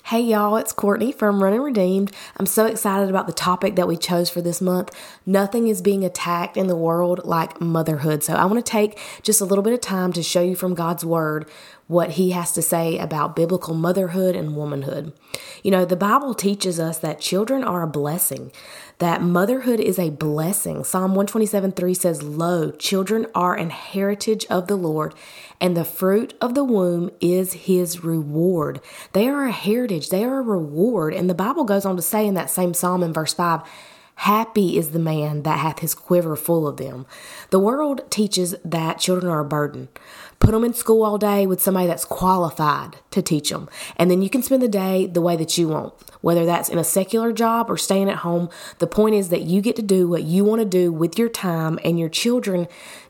Hey y'all, it's Quortney from Running Redeemed. I'm so excited about the topic that we chose for this month. Nothing is being attacked in the world like motherhood. So I want to take just a little bit of time to show you from God's Word what He has to say about biblical motherhood and womanhood. You know, the Bible teaches us that children are a blessing that motherhood is a blessing. Psalm 127 3 says, Lo, children are an heritage of the Lord, and the fruit of the womb is his reward. They are a heritage, they are a reward. And the Bible goes on to say in that same psalm in verse 5, Happy is the man that hath his quiver full of them. The world teaches that children are a burden. Put them in school all day with somebody that's qualified to teach them. And then you can spend the day the way that you want, whether that's in a secular job or staying at home. The point is that you get to do what you want to do with your time, and your children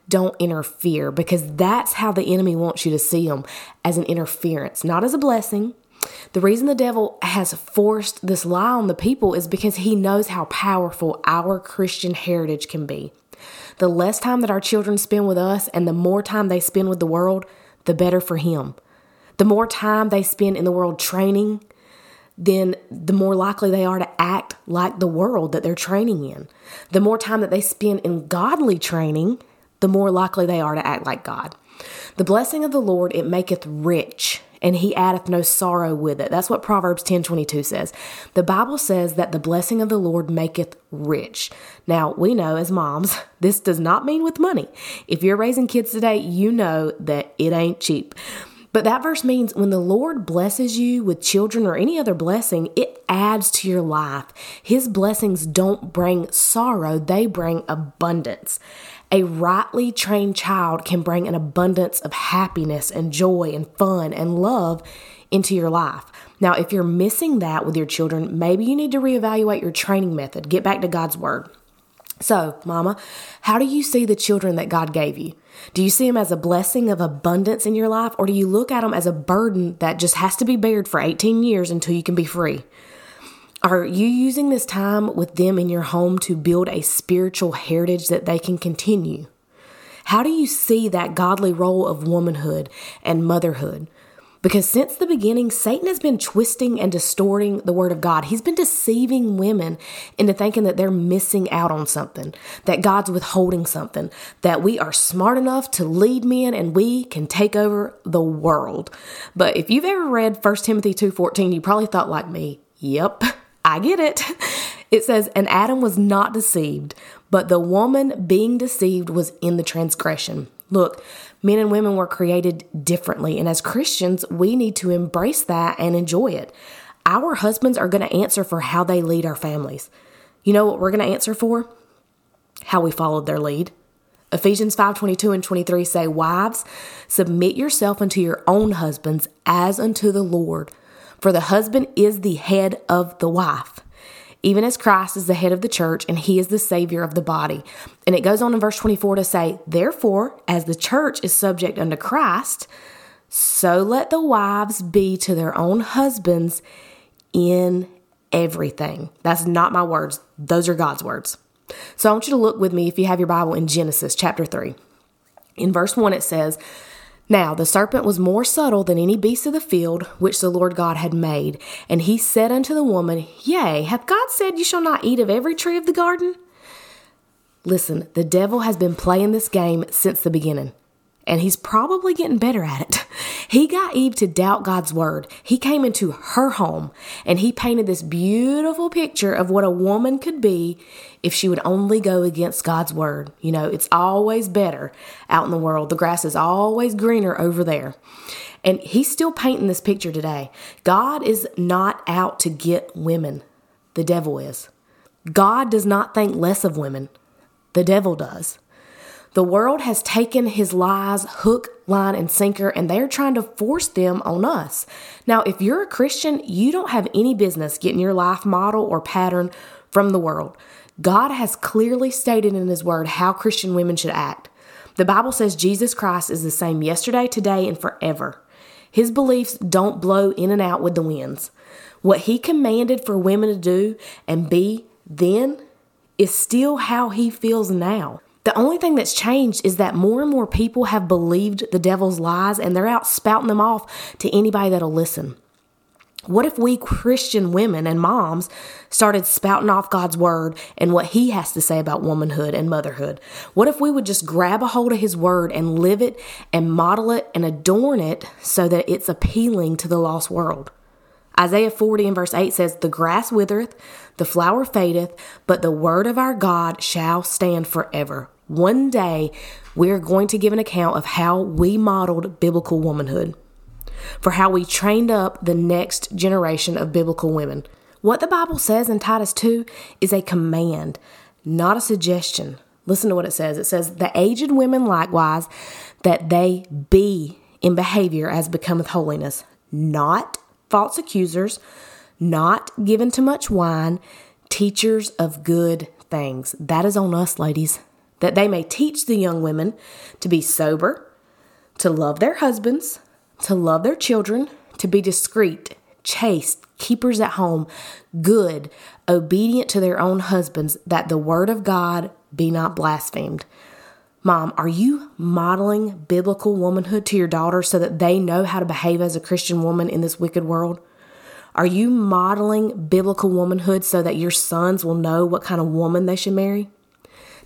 don't interfere because that's how the enemy wants you to see them as an interference, not as a blessing, the reason the devil has forced this lie on the people is because he knows how powerful our Christian heritage can be. The less time that our children spend with us and the more time they spend with the world, the better for him. The more time they spend in the world training, then the more likely they are to act like the world that they're training in. The more time that they spend in godly training, the more likely they are to act like God. The blessing of the Lord, it maketh rich and he addeth no sorrow with it. That's what Proverbs 10 22 says. The Bible says that the blessing of the Lord maketh rich. Now, we know as moms, this does not mean with money. If you're raising kids today, you know that it ain't cheap. But that verse means when the Lord blesses you with children or any other blessing, it adds to your life. His blessings don't bring sorrow, they bring abundance. A rightly trained child can bring an abundance of happiness and joy and fun and love into your life. Now, if you're missing that with your children, maybe you need to reevaluate your training method. Get back to God's Word. So, Mama, how do you see the children that God gave you? Do you see them as a blessing of abundance in your life, or do you look at them as a burden that just has to be bared for 18 years until you can be free? Are you using this time with them in your home to build a spiritual heritage that they can continue? How do you see that godly role of womanhood and motherhood? Because since the beginning, Satan has been twisting and distorting the word of God. He's been deceiving women into thinking that they're missing out on something, that God's withholding something, that we are smart enough to lead men and we can take over the world. But if you've ever read 1 Timothy 2:14, you probably thought like me, "Yep, I get it. It says, And Adam was not deceived, but the woman being deceived was in the transgression. Look, men and women were created differently, and as Christians, we need to embrace that and enjoy it. Our husbands are going to answer for how they lead our families. You know what we're going to answer for? How we followed their lead. Ephesians 5:22 and 23 say, "Wives, submit yourself unto your own husbands as unto the Lord." For the husband is the head of the wife, even as Christ is the head of the church and he is the Savior of the body. And it goes on in verse 24 to say, Therefore, as the church is subject unto Christ, so let the wives be to their own husbands in everything. That's not my words, those are God's words. So I want you to look with me, if you have your Bible, in Genesis chapter 3. In verse 1, it says, now the serpent was more subtle than any beast of the field which the Lord God had made. And he said unto the woman, Yea, hath God said, You shall not eat of every tree of the garden? Listen, the devil has been playing this game since the beginning and he's probably getting better at it. He got Eve to doubt God's word. He came into her home and he painted this beautiful picture of what a woman could be if she would only go against God's word. You know, it's always better out in the world. The grass is always greener over there. And he's still painting this picture today. God is not out to get women, the devil is. God does not think less of women, the devil does. The world has taken his lies hook, line, and sinker, and they're trying to force them on us. Now, if you're a Christian, you don't have any business getting your life model or pattern from the world. God has clearly stated in His Word how Christian women should act. The Bible says Jesus Christ is the same yesterday, today, and forever. His beliefs don't blow in and out with the winds. What he commanded for women to do and be then is still how he feels now. The only thing that's changed is that more and more people have believed the devil's lies and they're out spouting them off to anybody that'll listen. What if we Christian women and moms started spouting off God's word and what He has to say about womanhood and motherhood? What if we would just grab a hold of His word and live it and model it and adorn it so that it's appealing to the lost world? Isaiah 40 and verse 8 says, The grass withereth, the flower fadeth, but the word of our God shall stand forever. One day, we're going to give an account of how we modeled biblical womanhood for how we trained up the next generation of biblical women. What the Bible says in Titus 2 is a command, not a suggestion. Listen to what it says. It says, The aged women likewise, that they be in behavior as becometh holiness, not false accusers, not given to much wine, teachers of good things. That is on us, ladies, that they may teach the young women to be sober, to love their husbands, to love their children, to be discreet, chaste, keepers at home, good, obedient to their own husbands, that the word of God be not blasphemed. Mom, are you modeling biblical womanhood to your daughter so that they know how to behave as a Christian woman in this wicked world? Are you modeling biblical womanhood so that your sons will know what kind of woman they should marry?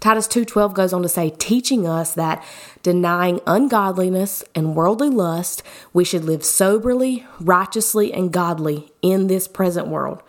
Titus 2:12 goes on to say teaching us that denying ungodliness and worldly lust, we should live soberly, righteously and godly in this present world.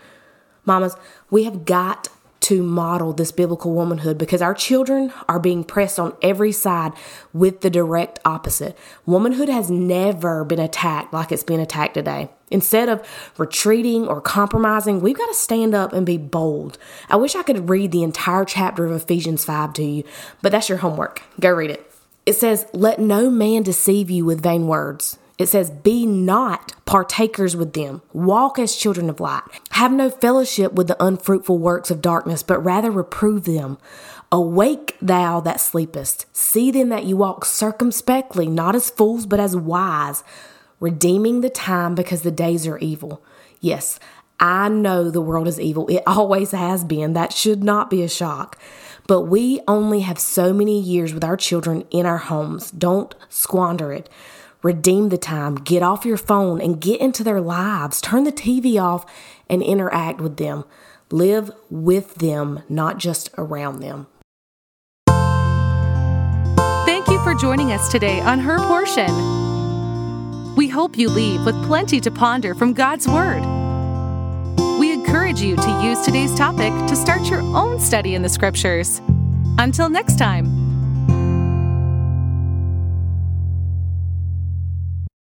Mamas, we have got to model this biblical womanhood because our children are being pressed on every side with the direct opposite. Womanhood has never been attacked like it's being attacked today. Instead of retreating or compromising, we've got to stand up and be bold. I wish I could read the entire chapter of Ephesians 5 to you, but that's your homework. Go read it. It says, Let no man deceive you with vain words. It says, Be not partakers with them. Walk as children of light. Have no fellowship with the unfruitful works of darkness, but rather reprove them. Awake, thou that sleepest. See then that you walk circumspectly, not as fools, but as wise, redeeming the time because the days are evil. Yes, I know the world is evil. It always has been. That should not be a shock. But we only have so many years with our children in our homes. Don't squander it. Redeem the time. Get off your phone and get into their lives. Turn the TV off and interact with them. Live with them, not just around them. Thank you for joining us today on Her Portion. We hope you leave with plenty to ponder from God's Word. We encourage you to use today's topic to start your own study in the Scriptures. Until next time.